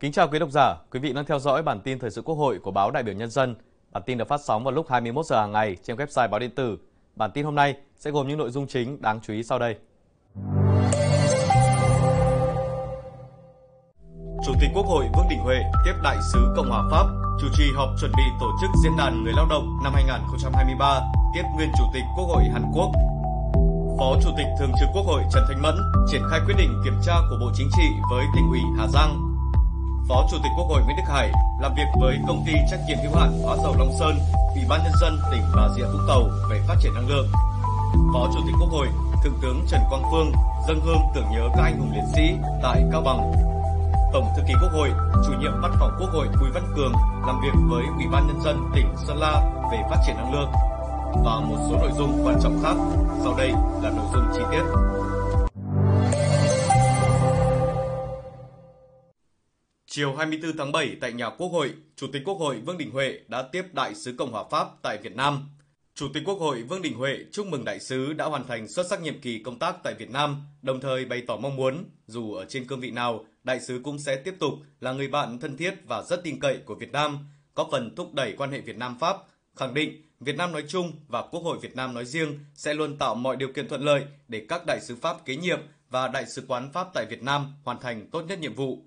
Kính chào quý độc giả, quý vị đang theo dõi bản tin thời sự Quốc hội của báo Đại biểu Nhân dân. Bản tin được phát sóng vào lúc 21 giờ hàng ngày trên website báo điện tử. Bản tin hôm nay sẽ gồm những nội dung chính đáng chú ý sau đây. Chủ tịch Quốc hội Vương Đình Huệ tiếp đại sứ Cộng hòa Pháp chủ trì họp chuẩn bị tổ chức diễn đàn người lao động năm 2023 tiếp nguyên Chủ tịch Quốc hội Hàn Quốc. Phó Chủ tịch Thường trực Quốc hội Trần Thanh Mẫn triển khai quyết định kiểm tra của Bộ Chính trị với tỉnh ủy Hà Giang Phó Chủ tịch Quốc hội Nguyễn Đức Hải làm việc với công ty trách nhiệm hữu hạn hóa dầu Long Sơn, Ủy ban nhân dân tỉnh Bà Rịa Vũng Tàu về phát triển năng lượng. Phó Chủ tịch Quốc hội Thượng tướng Trần Quang Phương dâng hương tưởng nhớ các anh hùng liệt sĩ tại Cao Bằng. Tổng thư ký Quốc hội, chủ nhiệm văn phòng Quốc hội Bùi Văn Cường làm việc với Ủy ban nhân dân tỉnh Sơn La về phát triển năng lượng và một số nội dung quan trọng khác. Sau đây là nội dung chi tiết. Chiều 24 tháng 7 tại nhà Quốc hội, Chủ tịch Quốc hội Vương Đình Huệ đã tiếp Đại sứ Cộng hòa Pháp tại Việt Nam. Chủ tịch Quốc hội Vương Đình Huệ chúc mừng đại sứ đã hoàn thành xuất sắc nhiệm kỳ công tác tại Việt Nam, đồng thời bày tỏ mong muốn dù ở trên cương vị nào, đại sứ cũng sẽ tiếp tục là người bạn thân thiết và rất tin cậy của Việt Nam, có phần thúc đẩy quan hệ Việt Nam Pháp, khẳng định Việt Nam nói chung và Quốc hội Việt Nam nói riêng sẽ luôn tạo mọi điều kiện thuận lợi để các đại sứ Pháp kế nhiệm và đại sứ quán Pháp tại Việt Nam hoàn thành tốt nhất nhiệm vụ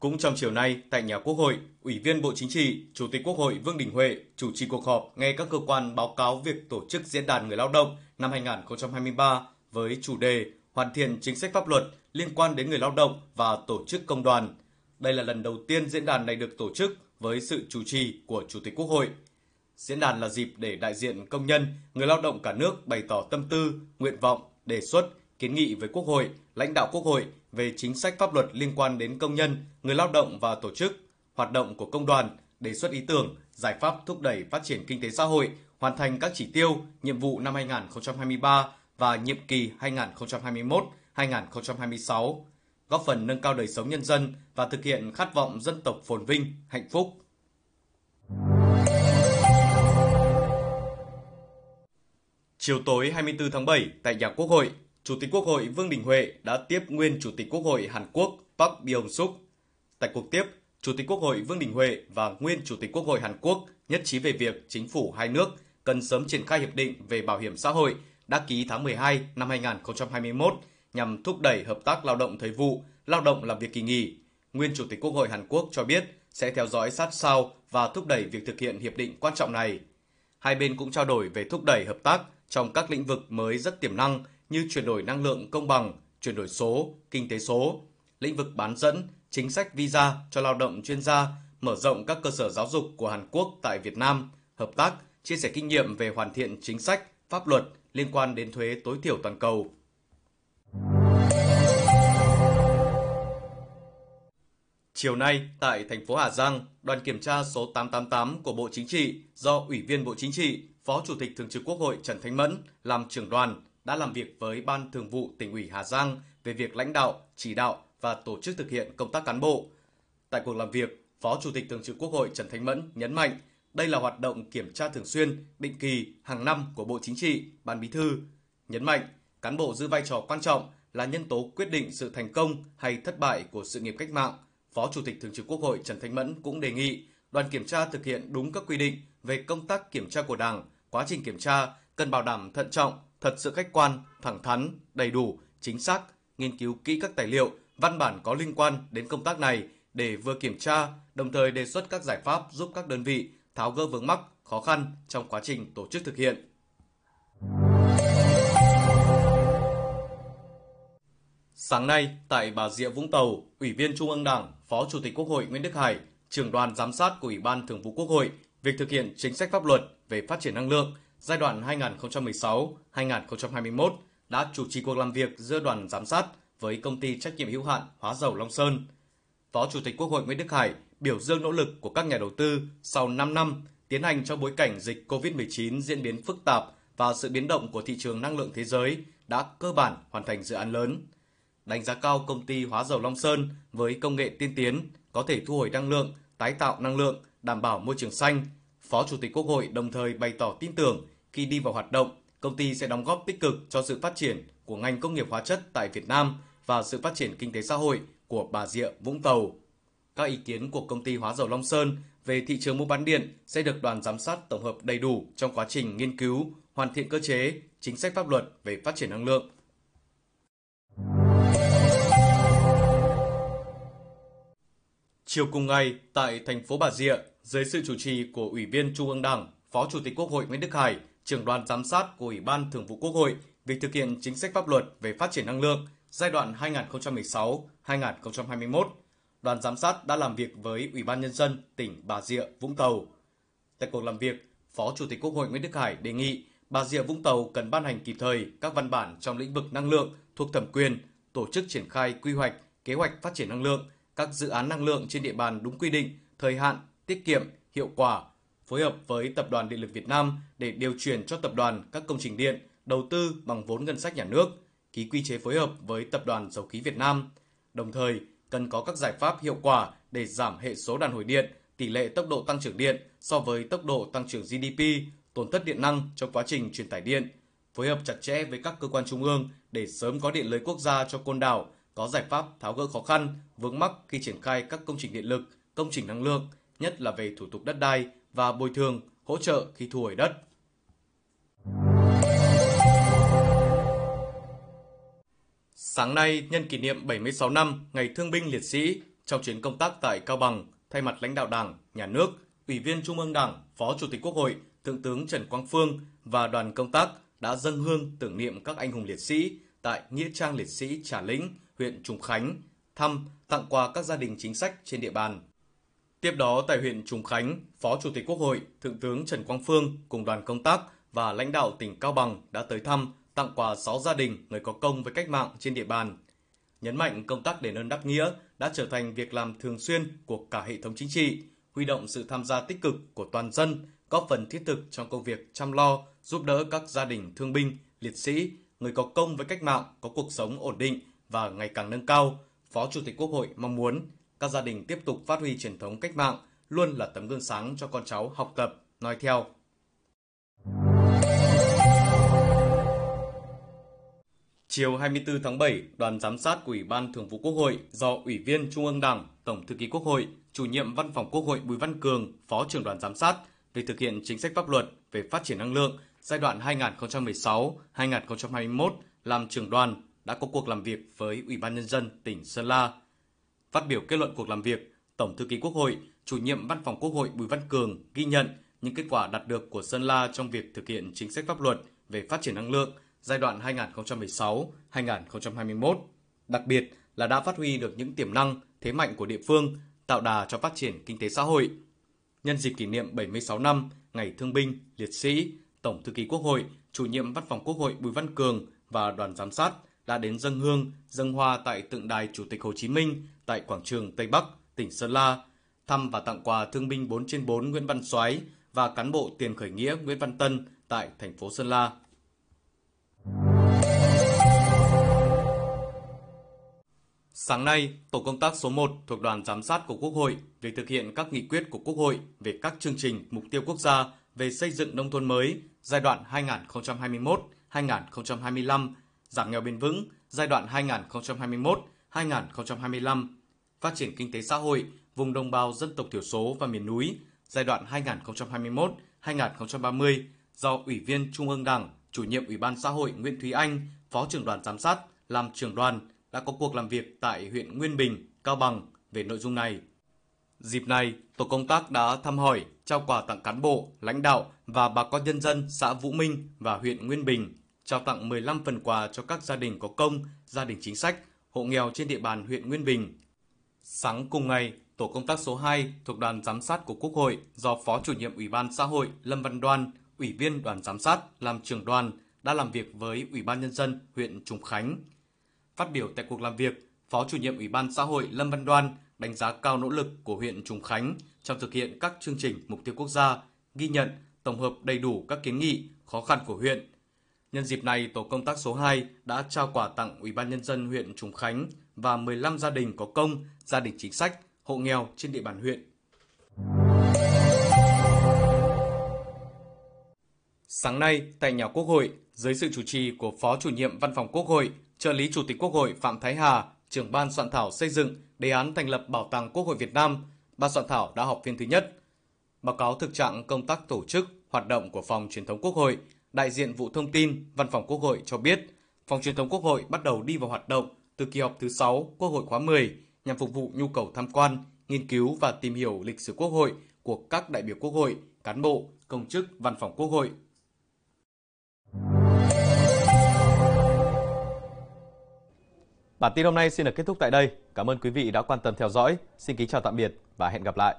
Cũng trong chiều nay, tại nhà Quốc hội, Ủy viên Bộ Chính trị, Chủ tịch Quốc hội Vương Đình Huệ chủ trì cuộc họp nghe các cơ quan báo cáo việc tổ chức Diễn đàn Người lao động năm 2023 với chủ đề hoàn thiện chính sách pháp luật liên quan đến người lao động và tổ chức công đoàn. Đây là lần đầu tiên diễn đàn này được tổ chức với sự chủ trì của Chủ tịch Quốc hội. Diễn đàn là dịp để đại diện công nhân, người lao động cả nước bày tỏ tâm tư, nguyện vọng, đề xuất, kiến nghị với Quốc hội, lãnh đạo Quốc hội về chính sách pháp luật liên quan đến công nhân, người lao động và tổ chức, hoạt động của công đoàn, đề xuất ý tưởng, giải pháp thúc đẩy phát triển kinh tế xã hội, hoàn thành các chỉ tiêu, nhiệm vụ năm 2023 và nhiệm kỳ 2021-2026, góp phần nâng cao đời sống nhân dân và thực hiện khát vọng dân tộc phồn vinh, hạnh phúc. Chiều tối 24 tháng 7 tại nhà Quốc hội, Chủ tịch Quốc hội Vương Đình Huệ đã tiếp nguyên Chủ tịch Quốc hội Hàn Quốc Park Byung-suk. Tại cuộc tiếp, Chủ tịch Quốc hội Vương Đình Huệ và nguyên Chủ tịch Quốc hội Hàn Quốc nhất trí về việc chính phủ hai nước cần sớm triển khai hiệp định về bảo hiểm xã hội đã ký tháng 12 năm 2021 nhằm thúc đẩy hợp tác lao động thời vụ, lao động làm việc kỳ nghỉ. Nguyên Chủ tịch Quốc hội Hàn Quốc cho biết sẽ theo dõi sát sao và thúc đẩy việc thực hiện hiệp định quan trọng này. Hai bên cũng trao đổi về thúc đẩy hợp tác trong các lĩnh vực mới rất tiềm năng như chuyển đổi năng lượng công bằng, chuyển đổi số, kinh tế số, lĩnh vực bán dẫn, chính sách visa cho lao động chuyên gia, mở rộng các cơ sở giáo dục của Hàn Quốc tại Việt Nam, hợp tác, chia sẻ kinh nghiệm về hoàn thiện chính sách, pháp luật liên quan đến thuế tối thiểu toàn cầu. Chiều nay, tại thành phố Hà Giang, đoàn kiểm tra số 888 của Bộ Chính trị do Ủy viên Bộ Chính trị, Phó Chủ tịch Thường trực Quốc hội Trần Thanh Mẫn làm trưởng đoàn đã làm việc với Ban Thường vụ tỉnh ủy Hà Giang về việc lãnh đạo, chỉ đạo và tổ chức thực hiện công tác cán bộ. Tại cuộc làm việc, Phó Chủ tịch Thường trực Quốc hội Trần Thanh Mẫn nhấn mạnh đây là hoạt động kiểm tra thường xuyên, định kỳ, hàng năm của Bộ Chính trị, Ban Bí thư. Nhấn mạnh, cán bộ giữ vai trò quan trọng là nhân tố quyết định sự thành công hay thất bại của sự nghiệp cách mạng. Phó Chủ tịch Thường trực Quốc hội Trần Thanh Mẫn cũng đề nghị đoàn kiểm tra thực hiện đúng các quy định về công tác kiểm tra của Đảng, quá trình kiểm tra cần bảo đảm thận trọng, thật sự khách quan, thẳng thắn, đầy đủ, chính xác, nghiên cứu kỹ các tài liệu, văn bản có liên quan đến công tác này để vừa kiểm tra, đồng thời đề xuất các giải pháp giúp các đơn vị tháo gỡ vướng mắc, khó khăn trong quá trình tổ chức thực hiện. Sáng nay, tại Bà Rịa Vũng Tàu, Ủy viên Trung ương Đảng, Phó Chủ tịch Quốc hội Nguyễn Đức Hải, trưởng đoàn giám sát của Ủy ban Thường vụ Quốc hội, việc thực hiện chính sách pháp luật về phát triển năng lượng giai đoạn 2016-2021 đã chủ trì cuộc làm việc giữa đoàn giám sát với công ty trách nhiệm hữu hạn hóa dầu Long Sơn. Phó Chủ tịch Quốc hội Nguyễn Đức Hải biểu dương nỗ lực của các nhà đầu tư sau 5 năm tiến hành trong bối cảnh dịch COVID-19 diễn biến phức tạp và sự biến động của thị trường năng lượng thế giới đã cơ bản hoàn thành dự án lớn. Đánh giá cao công ty hóa dầu Long Sơn với công nghệ tiên tiến, có thể thu hồi năng lượng, tái tạo năng lượng, đảm bảo môi trường xanh, Phó Chủ tịch Quốc hội đồng thời bày tỏ tin tưởng khi đi vào hoạt động, công ty sẽ đóng góp tích cực cho sự phát triển của ngành công nghiệp hóa chất tại Việt Nam và sự phát triển kinh tế xã hội của Bà Rịa, Vũng Tàu. Các ý kiến của công ty hóa dầu Long Sơn về thị trường mua bán điện sẽ được đoàn giám sát tổng hợp đầy đủ trong quá trình nghiên cứu, hoàn thiện cơ chế, chính sách pháp luật về phát triển năng lượng. Chiều cùng ngày, tại thành phố Bà Rịa, dưới sự chủ trì của Ủy viên Trung ương Đảng, Phó Chủ tịch Quốc hội Nguyễn Đức Hải, trưởng đoàn giám sát của Ủy ban Thường vụ Quốc hội việc thực hiện chính sách pháp luật về phát triển năng lượng giai đoạn 2016-2021, đoàn giám sát đã làm việc với Ủy ban Nhân dân tỉnh Bà Rịa, Vũng Tàu. Tại cuộc làm việc, Phó Chủ tịch Quốc hội Nguyễn Đức Hải đề nghị Bà Rịa Vũng Tàu cần ban hành kịp thời các văn bản trong lĩnh vực năng lượng thuộc thẩm quyền, tổ chức triển khai quy hoạch, kế hoạch phát triển năng lượng, các dự án năng lượng trên địa bàn đúng quy định, thời hạn, tiết kiệm, hiệu quả, phối hợp với Tập đoàn Điện lực Việt Nam để điều chuyển cho tập đoàn các công trình điện đầu tư bằng vốn ngân sách nhà nước, ký quy chế phối hợp với Tập đoàn Dầu khí Việt Nam. Đồng thời, cần có các giải pháp hiệu quả để giảm hệ số đàn hồi điện, tỷ lệ tốc độ tăng trưởng điện so với tốc độ tăng trưởng GDP, tổn thất điện năng trong quá trình truyền tải điện, phối hợp chặt chẽ với các cơ quan trung ương để sớm có điện lưới quốc gia cho côn đảo, có giải pháp tháo gỡ khó khăn, vướng mắc khi triển khai các công trình điện lực, công trình năng lượng, nhất là về thủ tục đất đai và bồi thường, hỗ trợ khi thu hồi đất. Sáng nay, nhân kỷ niệm 76 năm Ngày Thương binh Liệt sĩ, trong chuyến công tác tại Cao Bằng, thay mặt lãnh đạo Đảng, Nhà nước, Ủy viên Trung ương Đảng, Phó Chủ tịch Quốc hội, Thượng tướng Trần Quang Phương và đoàn công tác đã dâng hương tưởng niệm các anh hùng liệt sĩ tại Nghĩa trang liệt sĩ Trà Lĩnh, huyện Trùng Khánh, thăm, tặng quà các gia đình chính sách trên địa bàn. Tiếp đó tại huyện Trùng Khánh, Phó Chủ tịch Quốc hội, Thượng tướng Trần Quang Phương cùng đoàn công tác và lãnh đạo tỉnh Cao Bằng đã tới thăm, tặng quà 6 gia đình người có công với cách mạng trên địa bàn. Nhấn mạnh công tác đền ơn đáp nghĩa đã trở thành việc làm thường xuyên của cả hệ thống chính trị, huy động sự tham gia tích cực của toàn dân, góp phần thiết thực trong công việc chăm lo, giúp đỡ các gia đình thương binh, liệt sĩ, người có công với cách mạng có cuộc sống ổn định và ngày càng nâng cao. Phó Chủ tịch Quốc hội mong muốn các gia đình tiếp tục phát huy truyền thống cách mạng, luôn là tấm gương sáng cho con cháu học tập, nói theo. Chiều 24 tháng 7, đoàn giám sát của Ủy ban Thường vụ Quốc hội do Ủy viên Trung ương Đảng, Tổng thư ký Quốc hội, chủ nhiệm Văn phòng Quốc hội Bùi Văn Cường, Phó trưởng đoàn giám sát về thực hiện chính sách pháp luật về phát triển năng lượng giai đoạn 2016-2021 làm trưởng đoàn đã có cuộc làm việc với Ủy ban Nhân dân tỉnh Sơn La. Phát biểu kết luận cuộc làm việc, Tổng thư ký Quốc hội, chủ nhiệm Văn phòng Quốc hội Bùi Văn Cường ghi nhận những kết quả đạt được của Sơn La trong việc thực hiện chính sách pháp luật về phát triển năng lượng giai đoạn 2016-2021, đặc biệt là đã phát huy được những tiềm năng, thế mạnh của địa phương, tạo đà cho phát triển kinh tế xã hội. Nhân dịp kỷ niệm 76 năm Ngày Thương binh, Liệt sĩ, Tổng thư ký Quốc hội, chủ nhiệm Văn phòng Quốc hội Bùi Văn Cường và đoàn giám sát đã đến dân hương, dân hoa tại tượng đài Chủ tịch Hồ Chí Minh tại quảng trường Tây Bắc, tỉnh Sơn La, thăm và tặng quà thương binh 4 trên 4 Nguyễn Văn Soái và cán bộ tiền khởi nghĩa Nguyễn Văn Tân tại thành phố Sơn La. Sáng nay, Tổ công tác số 1 thuộc đoàn giám sát của Quốc hội về thực hiện các nghị quyết của Quốc hội về các chương trình mục tiêu quốc gia về xây dựng nông thôn mới giai đoạn 2021-2025, giảm nghèo bền vững giai đoạn 2021-2025, phát triển kinh tế xã hội vùng đồng bào dân tộc thiểu số và miền núi giai đoạn 2021-2030 do Ủy viên Trung ương Đảng, chủ nhiệm Ủy ban xã hội Nguyễn Thúy Anh, Phó trưởng đoàn giám sát làm trưởng đoàn đã có cuộc làm việc tại huyện Nguyên Bình, Cao Bằng về nội dung này. Dịp này, tổ công tác đã thăm hỏi, trao quà tặng cán bộ, lãnh đạo và bà con nhân dân xã Vũ Minh và huyện Nguyên Bình, trao tặng 15 phần quà cho các gia đình có công, gia đình chính sách, hộ nghèo trên địa bàn huyện Nguyên Bình. Sáng cùng ngày, tổ công tác số 2 thuộc đoàn giám sát của Quốc hội do Phó chủ nhiệm Ủy ban xã hội Lâm Văn Đoan, Ủy viên đoàn giám sát làm trưởng đoàn đã làm việc với Ủy ban nhân dân huyện Trùng Khánh Phát biểu tại cuộc làm việc, Phó chủ nhiệm Ủy ban xã hội Lâm Văn Đoan đánh giá cao nỗ lực của huyện Trùng Khánh trong thực hiện các chương trình mục tiêu quốc gia, ghi nhận, tổng hợp đầy đủ các kiến nghị, khó khăn của huyện. Nhân dịp này, tổ công tác số 2 đã trao quà tặng Ủy ban nhân dân huyện Trùng Khánh và 15 gia đình có công, gia đình chính sách, hộ nghèo trên địa bàn huyện Sáng nay, tại nhà Quốc hội, dưới sự chủ trì của Phó chủ nhiệm Văn phòng Quốc hội, trợ lý Chủ tịch Quốc hội Phạm Thái Hà, trưởng ban soạn thảo xây dựng đề án thành lập Bảo tàng Quốc hội Việt Nam, ban soạn thảo đã họp phiên thứ nhất. Báo cáo thực trạng công tác tổ chức, hoạt động của Phòng Truyền thống Quốc hội, đại diện vụ thông tin Văn phòng Quốc hội cho biết, Phòng Truyền thống Quốc hội bắt đầu đi vào hoạt động từ kỳ họp thứ 6 Quốc hội khóa 10 nhằm phục vụ nhu cầu tham quan, nghiên cứu và tìm hiểu lịch sử Quốc hội của các đại biểu Quốc hội, cán bộ, công chức Văn phòng Quốc hội. Bản tin hôm nay xin được kết thúc tại đây. Cảm ơn quý vị đã quan tâm theo dõi. Xin kính chào tạm biệt và hẹn gặp lại.